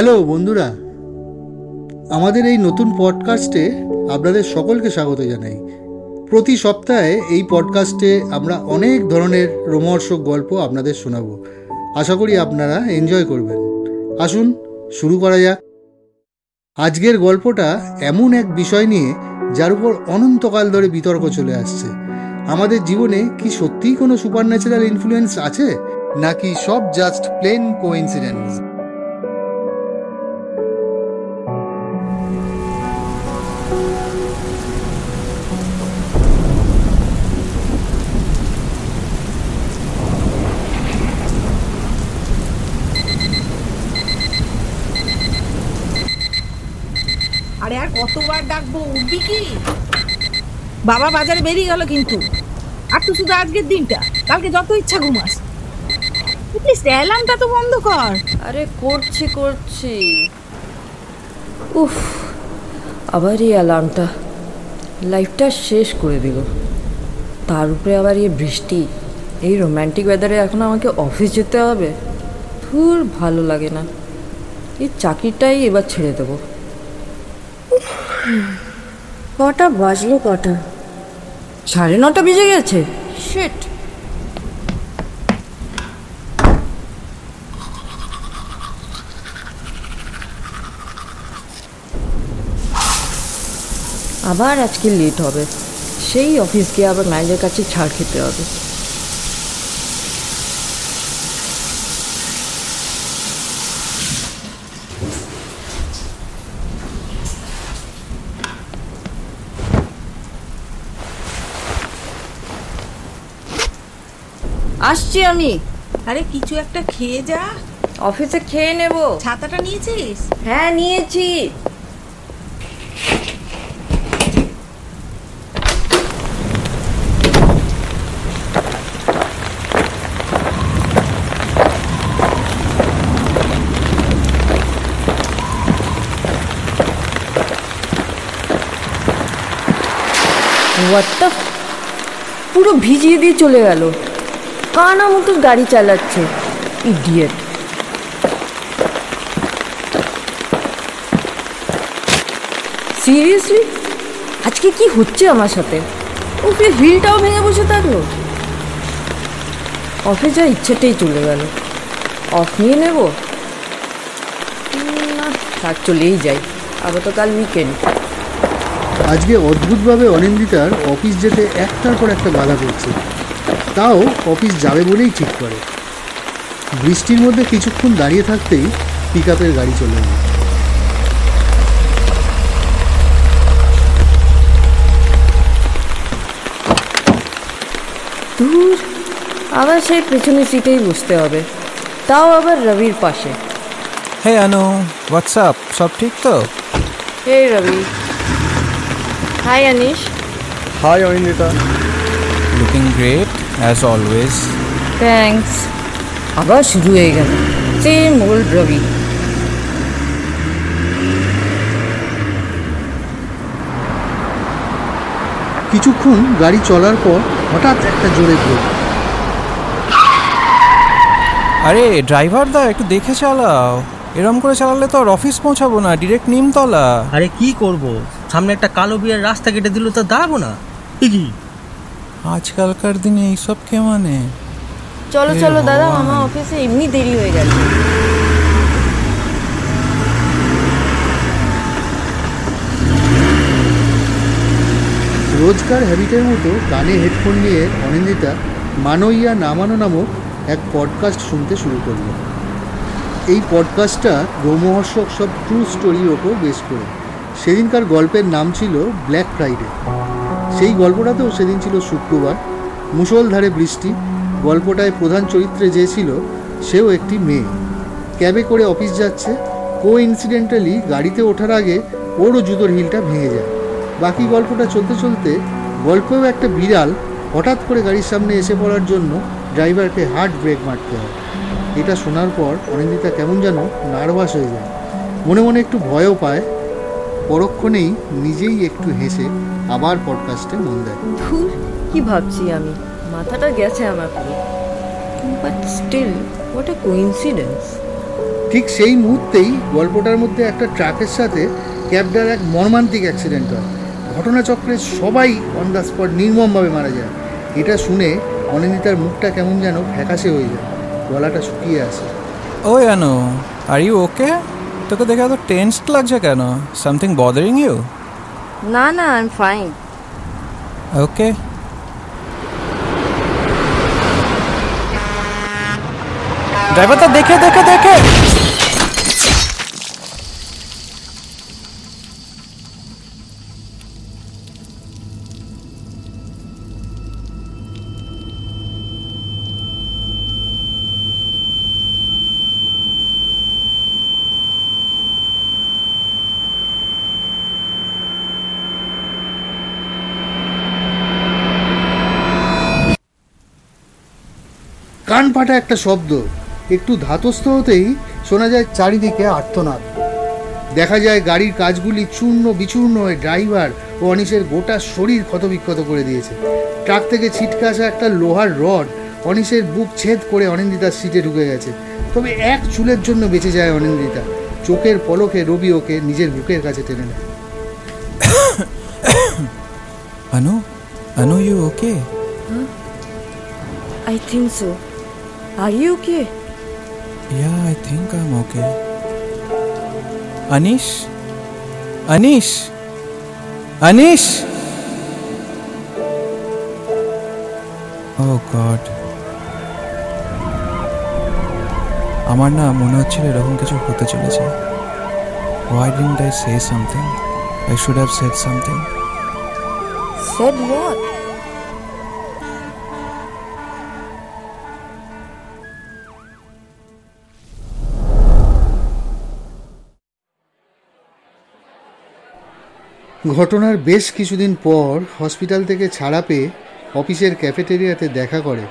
Hello, বন্ধুরা। আমাদের এই নতুন পডকাস্টে আপনাদের সকলকে স্বাগত জানাই। প্রতি সপ্তাহে এই পডকাস্টে আমরা অনেক ধরনের রোমহর্ষক গল্প আপনাদের শোনাবো। আশা করি আপনারা এনজয় করবেন। আসুন, শুরু করা যাক। আজকের গল্পটা এমন এক বিষয় নিয়ে যার উপর অনন্তকাল ধরে বিতর্ক চলে আসছে। আমাদের জীবনে কি সত্যিই কোনো সুপার ন্যাচারাল ইনফ্লুয়েন্স আছে? নাকি সব জাস্ট প্লেন কোইন্সিডেন্স কি বাবা বাজারে বেরিয়ে গেল কিন্তু। আর তুই শুধু আজকের দিনটা, কালকে যত ইচ্ছা ঘুমাস। প্লিজ অ্যালার্মটা তো বন্ধ কর। আরে, করছি করছি। উফ, আবার এই অ্যালার্মটা লাইফটা শেষ করে দিল। তার উপরে আবার এই বৃষ্টি। এই রোম্যান্টিক ওয়েদারে এখন আমাকে অফিস যেতে হবে। ধুর, ভালো লাগে না। এই চাকরিটাই এবার ছেড়ে দেবো। কটা বাজলো কটা? সাড়ে নটা বেজে গেছে। শেট আবার আজকে লেট হবে। সেই অফিস গিয়ে আবার ম্যানেজার কাছে ছাড় খেতে হবে। আসছি আমি। আরে কিছু একটা খেয়ে যা। অফিসে খেয়ে নেব। ছাতাটা নিয়েছিস? হ্যাঁ নিয়েছি। পুরো ভিজিয়ে দিয়ে চলে গেল। কানা মতো গাড়ি চালাচ্ছে। ইডিয়েট। সিরিয়াসলি? আজকে কি হচ্ছে আমার সাথে? ওকে হিলটাও ভেঙে বসে থাকল। অফিস যা ইচ্ছেতেই চলে গেল। অফ নিয়ে নেব? না চলেই যাই। আবার তো কাল উইকেন্ড আজকে অদ্ভুতভাবে অনিন্দিতার অফিস যেতে একটার পর একটা বাধা পড়ছে। তাও অফিস যাবে বলেই ঠিক করে। বৃষ্টির মধ্যে কিছুক্ষণ দাঁড়িয়ে থাকতেই পিক আপের গাড়ি চলে এলো। দূর আবার সেই পেছনের সিটেই বসতে হবে। তাও আবার রবির পাশে। হে আনু হোয়াটসঅ্যাপ সব ঠিক তো? Hey Ravi. Hi Anish hi Anindita looking great as always thanks আবার শুরু হয়ে গেল। সেম ওল্ড রবি কিছুক্ষণ গাড়ি চলার পর হঠাৎ একটা জোরে ব্রেক আরে ড্রাইভার দা একটু দেখে চালাও। এরম করে চালালে তো আর অফিস পৌঁছাবো না ডিরেক্ট নিমতলা। আরে কি করব? সামনে একটা কালো বিয়ের রাস্তা কেটে দিল তো দাঁড়াবো না। কি? আজকালকার দিনে এইসব কে মানে? চলো চলো দাদা। আমার অফিসে এমনি দেরি হয়ে গেছে। রোজকার হ্যাবিটের মতো কানে হেডফোন নিয়ে অনিন্দিতা মানইয়া নামানো নামক এক পডকাস্ট শুনতে শুরু করল। এই পডকাস্টটা রোমহর্ষক সব ট্রু স্টোরির ওপর বেস করে। সেদিনকার গল্পের নাম ছিল ব্ল্যাক ফ্রাইডে সেই গল্পটাতেও সেদিন ছিল শুক্রবার। মুষলধারে বৃষ্টি, গল্পটায় প্রধান চরিত্রে যে ছিল, সেও একটি মেয়ে। ক্যাবে করে অফিস যাচ্ছে কো ইনসিডেন্টালি গাড়িতে ওঠার আগে ওরও জুতোর হিলটা ভেঙে যায়। বাকি গল্পটা চলতে চলতে গল্পেও একটা বিড়াল হঠাৎ করে গাড়ির সামনে এসে পড়ার জন্য ড্রাইভারকে হার্ড ব্রেক মারতে হয়। এটা শোনার পর অনিন্দিতা কেমন যেন নার্ভাস হয়ে যায়। মনে মনে একটু ভয়ও পায় পরক্ষণেই নিজেই একটু হেসে আবার পডকাস্টে মন দেয়। ধুর কি ভাবছি আমি? মাথাটা গেছে আমার পুরো। But still what a coincidence ঠিক সেই মুহূর্তেই গল্পটার মধ্যে একটা ট্রাকের সাথে ক্যাবটার এক মর্মান্তিক অ্যাক্সিডেন্ট হয়। ঘটনাচক্রে সবাই অন দ্য স্পট নির্মমভাবে মারা যায়। এটা শুনে অনিন্দিতার মুখটা কেমন যেন ফ্যাকাশে হয়ে যায়। গলাটা শুকিয়ে আসে। ওই আনো আর ইউ ওকে তোকে দেখে এত টেন্সড লাগছে কেন? সামথিং বদারিং ইউ না না I am fine okay driver তো দেখে দেখে দেখে। কান ফাটা একটা শব্দ। একটু ধাতস্থ হতেই শোনা যায় চারিদিকে আর্তনাদ। দেখা যায় গাড়ির কাজগুলি চূর্ণ বিচূর্ণ হয়ে ড্রাইভার ও অনিশের গোটা শরীর ক্ষতবিক্ষত করে দিয়েছে। ট্রাক থেকে ছিটকে আসা একটা লোহার রড অনিশের বুক ছেদ করে অনিন্দিতার সিটে ঢুকে গেছে। তবে এক চুলের জন্য বেঁচে যায় অনিন্দিতা। চোখের পলকে রবি ওকে নিজের বুকের কাছে টেনে নেয়। Anu Anu you okay I think so Are you okay Yeah, I think I'm okay. Anish? Anish? Anish? Oh God. আমার না মনে হচ্ছিল এরকম কিছু হতে চলেছে Why didn't I say something? I should have said something. Said what ঘটনার বেশ কিছুদিন পর হসপিটাল থেকে ছাড়া পেয়ে অফিসের ক্যাফেটেরিয়াতে দেখা করে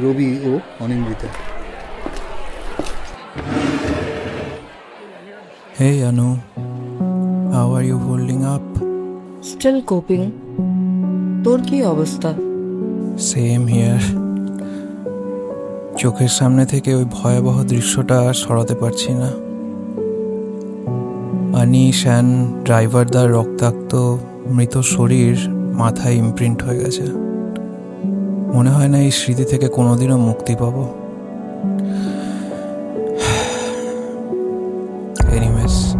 রবি ও Anindita Hey Anu, how are you holding up? Still coping তোর কি অবস্থা সেম হিয়ার চোখের সামনে থেকে ওই ভয়াবহ দৃশ্যটা আর সরাতে পারছি না। আনিস অ্যান্ড ড্রাইভারদার রক্তাক্ত মৃত শরীর মাথায় ইমপ্রিন্ট হয়ে গেছে মনে হয় না এই স্মৃতি থেকে কোনোদিনও মুক্তি পাবো এনিওয়েজ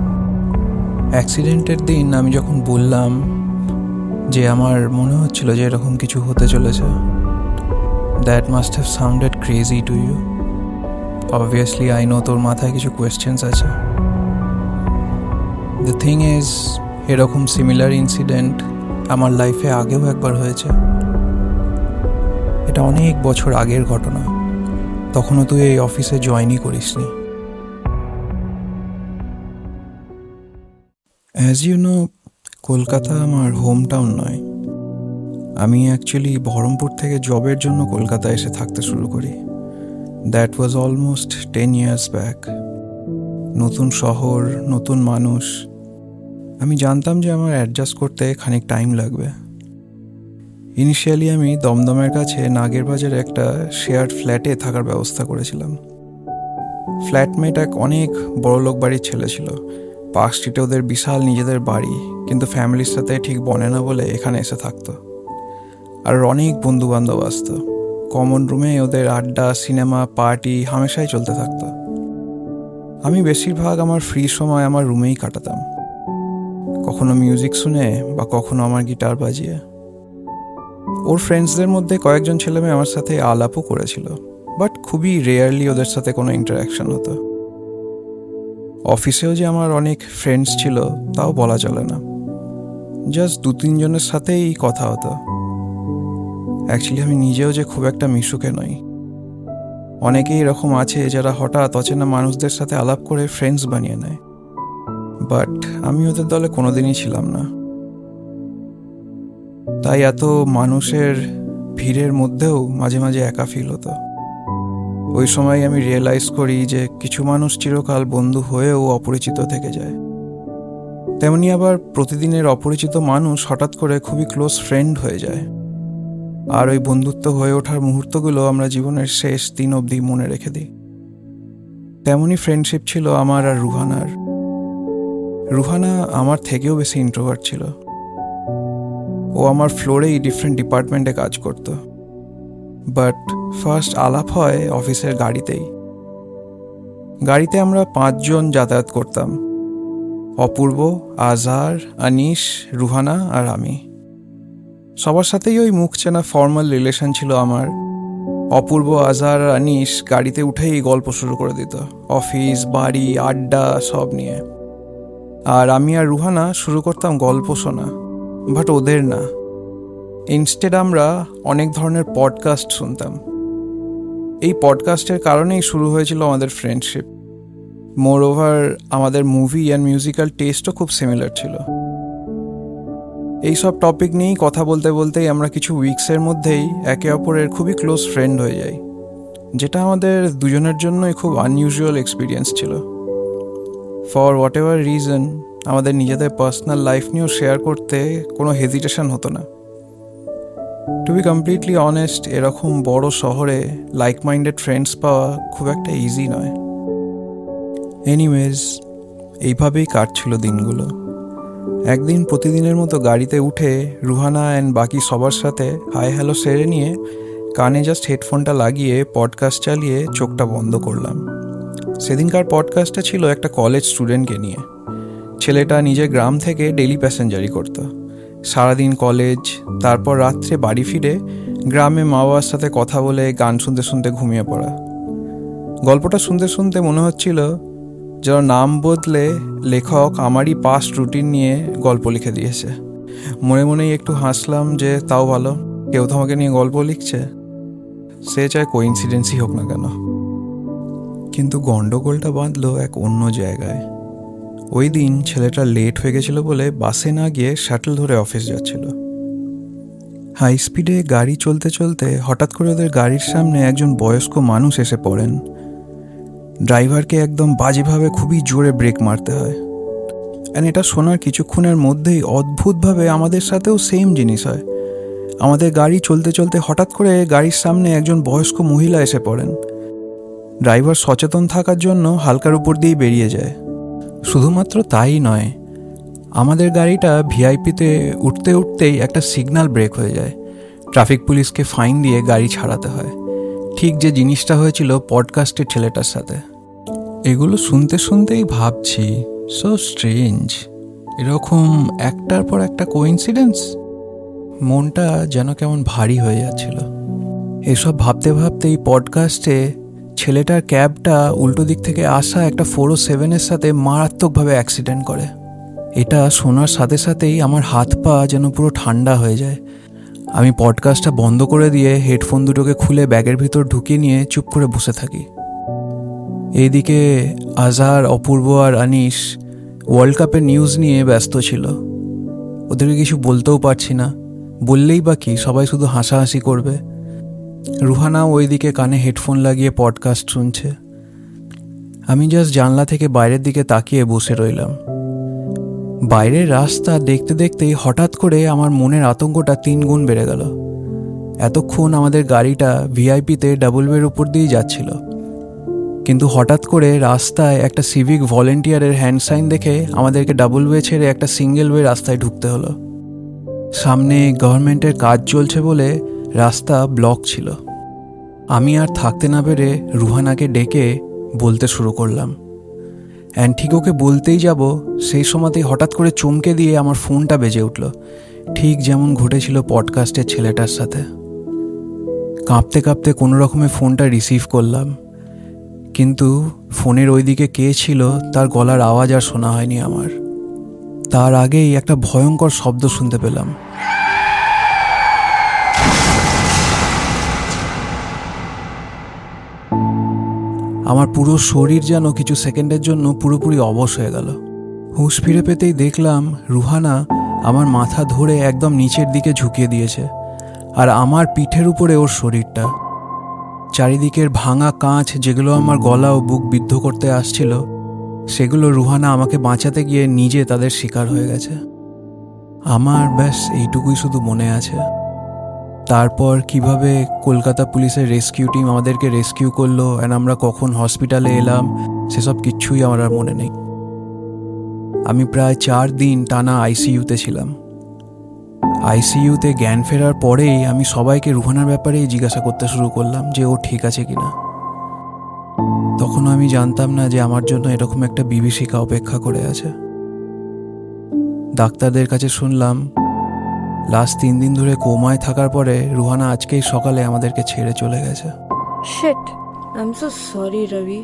অ্যাক্সিডেন্টের দিন আমি যখন বললাম যে আমার মনে হচ্ছিল যে এরকম কিছু হতে চলেছে that must have sounded crazy to you obviously I know তোর মাথায় কিছু কোয়েশ্চেন্স আছে। দ্য থিং ইজ এরকম সিমিলার ইনসিডেন্ট আমার লাইফে আগেও একবার হয়েছে। এটা অনেক বছর আগের ঘটনা। তখনও তুই এই অফিসে জয়েনই করিসনি। অ্যাজ ইউ নো কলকাতা আমার হোম টাউন নয়। আমি অ্যাকচুয়ালি বহরমপুর থেকে জবের জন্য কলকাতা এসে থাকতে শুরু করি। That was almost ten years back নতুন শহর, নতুন মানুষ। আমি জানতাম যে আমার অ্যাডজাস্ট করতে খানিক টাইম লাগবে। ইনিশিয়ালি আমি দমদমের কাছে নাগের বাজারে একটা শেয়ার ফ্ল্যাটে থাকার ব্যবস্থা করেছিলাম। ফ্ল্যাটমেট এক অনেক বড়লোক বাড়ির ছেলে ছিল। পার্ক স্ট্রিটে ওদের বিশাল নিজেদের বাড়ি, কিন্তু ফ্যামিলির সাথে ঠিক বনে না বলে এখানে এসে থাকতো। আর অনেক বন্ধু বান্ধব আসতো কমন রুমে ওদের আড্ডা, সিনেমা পার্টি হামেশাই চলতে থাকতো। আমি বেশিরভাগ আমার ফ্রি সময় আমার রুমেই কাটাতাম। কখনো মিউজিক শুনে বা কখনো আমার গিটার বাজিয়ে। ওর ফ্রেন্ডসদের মধ্যে কয়েকজন ছেলে মেয়ে আমার সাথে আলাপও করেছিল বাট খুবই রেয়ারলি ওদের সাথে কোনো ইন্টারাকশন হতো। অফিসেও যে আমার অনেক ফ্রেন্ডস ছিল, তাও বলা চলে না। জাস্ট দু তিনজনের সাথেই কথা হতো। অ্যাকচুয়ালি আমি নিজেও যে খুব একটা মিশুকে নই। অনেকেই এরকম আছে যারা হঠাৎ অচেনা মানুষদের সাথে আলাপ করে ফ্রেন্ডস বানিয়ে নেয়। বাট আমি ওদের দলে কোনোদিনই ছিলাম না। তাই এত মানুষের ভিড়ের মধ্যেও মাঝে মাঝে একা ফিল হতো। ওই সময় আমি রিয়েলাইজ করি যে কিছু মানুষ চিরকাল বন্ধু হয়েও অপরিচিত থেকে যায়। তেমনি আবার প্রতিদিনের অপরিচিত মানুষ হঠাৎ করে খুবই ক্লোজ ফ্রেন্ড হয়ে যায়। আর ওই বন্ধুত্ব হয়ে ওঠার মুহূর্তগুলো আমরা জীবনের শেষ দিন অবধি মনে রেখে দিই। তেমনই ফ্রেন্ডশিপ ছিল আমার আর রুহানার। রুহানা আমার থেকেও বেশি ইন্ট্রোভার্ট ছিল। ও আমার ফ্লোরেই ডিফারেন্ট ডিপার্টমেন্টে কাজ করতো। বাট ফার্স্ট আলাপ হয় অফিসের গাড়িতেই। গাড়িতে আমরা পাঁচজন যাতায়াত করতাম। অপূর্ব, আজহার আনিস রুহানা আর আমি। সবার সাথেই ওই মুখ চেনা ফর্মাল রিলেশন ছিল আমার। অপূর্ব, আজহার আর গাড়িতে উঠেই গল্প শুরু করে দিত। অফিস, বাড়ি, আড্ডা, সব নিয়ে। আর আমি আর রুহানা শুরু করতাম গল্প শোনা বাট ওদের না। ইনস্টেড আমরা অনেক ধরনের পডকাস্ট শুনতাম। এই পডকাস্টের কারণেই শুরু হয়েছিল আমাদের ফ্রেন্ডশিপ মোর ওভার আমাদের মুভি অ্যান্ড মিউজিক্যাল টেস্টও খুব সিমিলার ছিল। এইসব টপিক নিয়েই কথা বলতে বলতেই আমরা কিছু উইকসের মধ্যেই একে অপরের খুবই ক্লোজ ফ্রেন্ড হয়ে যাই, যেটা আমাদের দুজনের জন্যই খুব আনইউজুয়াল এক্সপিরিয়েন্স ছিল। ফর হোয়াট এভার রিজন আমাদের নিজেদের পার্সোনাল লাইফ নিয়েও শেয়ার করতে কোনো হেজিটেশন হতো না। টু বি কমপ্লিটলি অনেস্ট এরকম বড় শহরে লাইক মাইন্ডেড ফ্রেন্ডস পাওয়া খুব একটা ইজি নয়। এনিওয়েজ এইভাবেই কাটছিল দিনগুলো। একদিন প্রতিদিনের মতো গাড়িতে উঠে রুহানা অ্যান্ড বাকি সবার সাথে হাই হ্যালো সেরে নিয়ে কানে জাস্ট হেডফোনটা লাগিয়ে পডকাস্ট চালিয়ে চোখটা বন্ধ করলাম। সেদিনকার পডকাস্টটা ছিল একটা কলেজ স্টুডেন্টকে নিয়ে। ছেলেটা নিজের গ্রাম থেকে ডেলি প্যাসেঞ্জারি করতো। সারাদিন কলেজ তারপর রাত্রে বাড়ি ফিরে গ্রামে মা বাবার সাথে কথা বলে গান শুনতে শুনতে ঘুমিয়ে পড়া। গল্পটা শুনতে শুনতে মনে হচ্ছিল যেন নাম বদলে লেখক আমারই পাস্ট রুটিন নিয়ে গল্প লিখে দিয়েছে। মনে মনেই একটু হাসলাম যে তাও ভালো, কেউ তো আমাকে নিয়ে গল্প লিখছে। সে চায় কোইন্সিডেন্সই হোক না কেন। কিন্তু গন্ডগোলটা বাঁধলো এক অন্য জায়গায়। ওই দিন ছেলেটা লেট হয়ে গেছিল বলে বাসে না গিয়ে শাটল ধরে অফিস যাচ্ছিল। হাই স্পিডে গাড়ি চলতে চলতে হঠাৎ করে ওদের গাড়ির সামনে একজন বয়স্ক মানুষ এসে পড়েন। ড্রাইভারকে একদম বাজেভাবে খুবই জোরে ব্রেক মারতে হয়। অ্যান্ড এটা শোনার কিছুক্ষণের মধ্যেই অদ্ভুতভাবে আমাদের সাথেও সেম জিনিস হয়। আমাদের গাড়ি চলতে চলতে হঠাৎ করে গাড়ির সামনে একজন বয়স্ক মহিলা এসে পড়েন। ড্রাইভার সচেতন থাকার জন্য হালকার উপর দিয়েই বেরিয়ে যায়। শুধুমাত্র তাই নয়, আমাদের গাড়িটা ভিআইপিতে উঠতে উঠতেই একটা সিগন্যাল ব্রেক হয়ে যায়। ট্রাফিক পুলিশকে ফাইন দিয়ে গাড়ি ছাড়াতে হয়। ঠিক যে জিনিসটা হয়েছিল পডকাস্টের ছেলেটার সাথে। এগুলো শুনতে শুনতেই ভাবছি সো স্ট্রেঞ্জ এরকম একটার পর একটা কোইন্সিডেন্স মনটা যেন কেমন ভারী হয়ে যাচ্ছিল। এসব ভাবতে ভাবতেই পডকাস্টে ছেলেটার ক্যাবটা উল্টো দিক থেকে আসা একটা ফোর ও সেভেনের সাথে মারাত্মকভাবে অ্যাক্সিডেন্ট করে। এটা শোনার সাথে সাথেই আমার হাত পা যেন পুরো ঠান্ডা হয়ে যায়। আমি পডকাস্টটা বন্ধ করে দিয়ে হেডফোন দুটোকে খুলে ব্যাগের ভিতর ঢুকিয়ে নিয়ে চুপ করে বসে থাকি। এইদিকে আজহার, অপূর্ব আর আনিস ওয়ার্ল্ড কাপের নিউজ নিয়ে ব্যস্ত ছিল। ওদেরকে কিছু বলতেও পারছি না। বললেই বা কি, সবাই শুধু হাসাহাসি করবে। রুহানা ওইদিকে কানে হেডফোন লাগিয়ে পডকাস্ট শুনছে। আমি জাস্ট জানলা থেকে বাইরের দিকে তাকিয়ে বসে রইলাম। বাইরের রাস্তা দেখতে দেখতেই হঠাৎ করে আমার মনের আতঙ্কটা তিন গুণ বেড়ে গেল। এতক্ষণ আমাদের গাড়িটা ভিআইপিতে ডাবল বের উপর দিয়েই যাচ্ছিল। কিন্তু হঠাৎ করে রাস্তায় একটা সিভিক ভলেন্টিয়ারের হ্যান্ড সাইন দেখে আমাদেরকে ডাবল ওয়ে ছেড়ে একটা সিঙ্গেল ওয়ে রাস্তায় ঢুকতে হলো। সামনে গভর্নমেন্টের কাজ চলছে বলে রাস্তা ব্লক ছিল। আমি আর থাকতে না পেরে রুহানাকে ডেকে বলতে শুরু করলাম। ওকে বলতেই যাব, সেই সময়তেই হঠাৎ করে চমকে দিয়ে আমার ফোনটা বেজে উঠল। ঠিক যেমন ঘটেছিল পডকাস্টের ছেলেটার সাথে। কাঁপতে কাঁপতে কোনো রকমে ফোনটা রিসিভ করলাম। কিন্তু ফোনের ওইদিকে কে ছিল তার গলার আওয়াজ আর শোনা হয়নি আমার। তার আগেই একটা ভয়ঙ্কর শব্দ শুনতে পেলাম। আমার পুরো শরীর যেন কিছু সেকেন্ডের জন্য পুরোপুরি অবশ হয়ে গেল। হুঁশ ফিরে পেতেই দেখলাম রুহানা আমার মাথা ধরে একদম নিচের দিকে ঝুঁকিয়ে দিয়েছে আর আমার পিঠের উপরে ওর শরীরটা। চারিদিকের ভাঙা কাঁচ যেগুলো আমার গলা ও বুক বিদ্ধ করতে আসছিল, সেগুলো রুহানা আমাকে বাঁচাতে গিয়ে নিজে তাদের শিকার হয়ে গেছে। আমার ব্যাস এইটুকুই শুধু মনে আছে। তারপর কীভাবে কলকাতা পুলিশের রেস্কিউ টিম আমাদেরকে রেস্কিউ করল অ্যান্ড আমরা কখন হসপিটালে এলাম, সেসব কিচ্ছুই আমার আর মনে নেই। আমি প্রায় চার দিন টানা আইসিইউতে ছিলাম। আইসিইউতে জ্ঞান ফেরার পরেই আমি সবাইকে রুহানার ব্যাপারেই জিজ্ঞাসা করতে শুরু করলাম যে ও ঠিক আছে কিনা। তখনও আমি জানতাম না যে আমার জন্য এরকম একটা বিভীষিকা অপেক্ষা করে আছে। ডাক্তারদের কাছে শুনলাম লাস্ট তিন দিন ধরে কোমায় থাকার পরে রুহানা আজকেই সকালে আমাদেরকে ছেড়ে চলে গেছে। Shit I am so sorry Ravi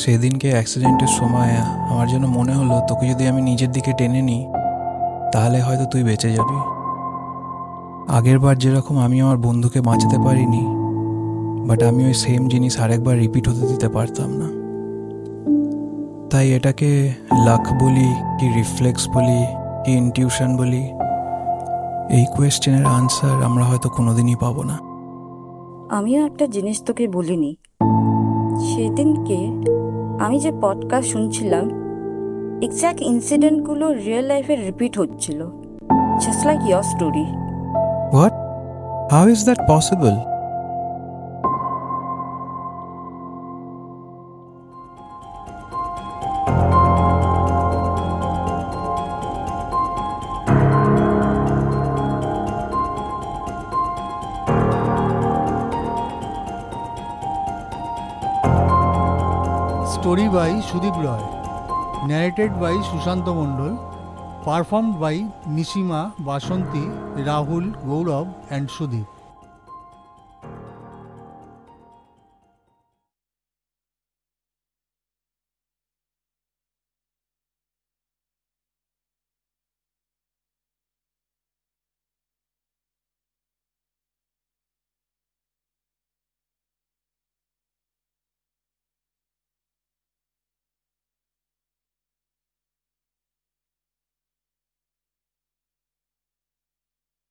সেদিনকে অ্যাক্সিডেন্টের সময় আমার যেন মনে হলো তোকে যদি আমি নিজের দিকে টেনে নিই তাহলে হয়তো তুই বেঁচে যাবি। আগের বার যেরকম আমি আমার বন্ধুকে বাঁচাতে পারিনি বাট আমি ওই সেম জিনিস আরেকবার রিপিট হতে দিতে পারতাম না। তাই এটাকে লাক বলি কি রিফ্লেক্স বলি কি ইনটিউশন বলি এই কোয়েশ্চেনের আনসার আমরা হয়তো কোনোদিনই পাবো না। আমিও একটা জিনিস তোকে বলিনি। সেদিনকে আমি যে পডকাস্ট শুনছিলাম এক্স্যাক্ট ইনসিডেন্টগুলো রিয়েল লাইফে রিপিট হচ্ছিল just like your story what how is that possible Sudip Roy narrated by Sushanta Mondal performed by Nishima Basanti Rahul Gaurav and Sudip.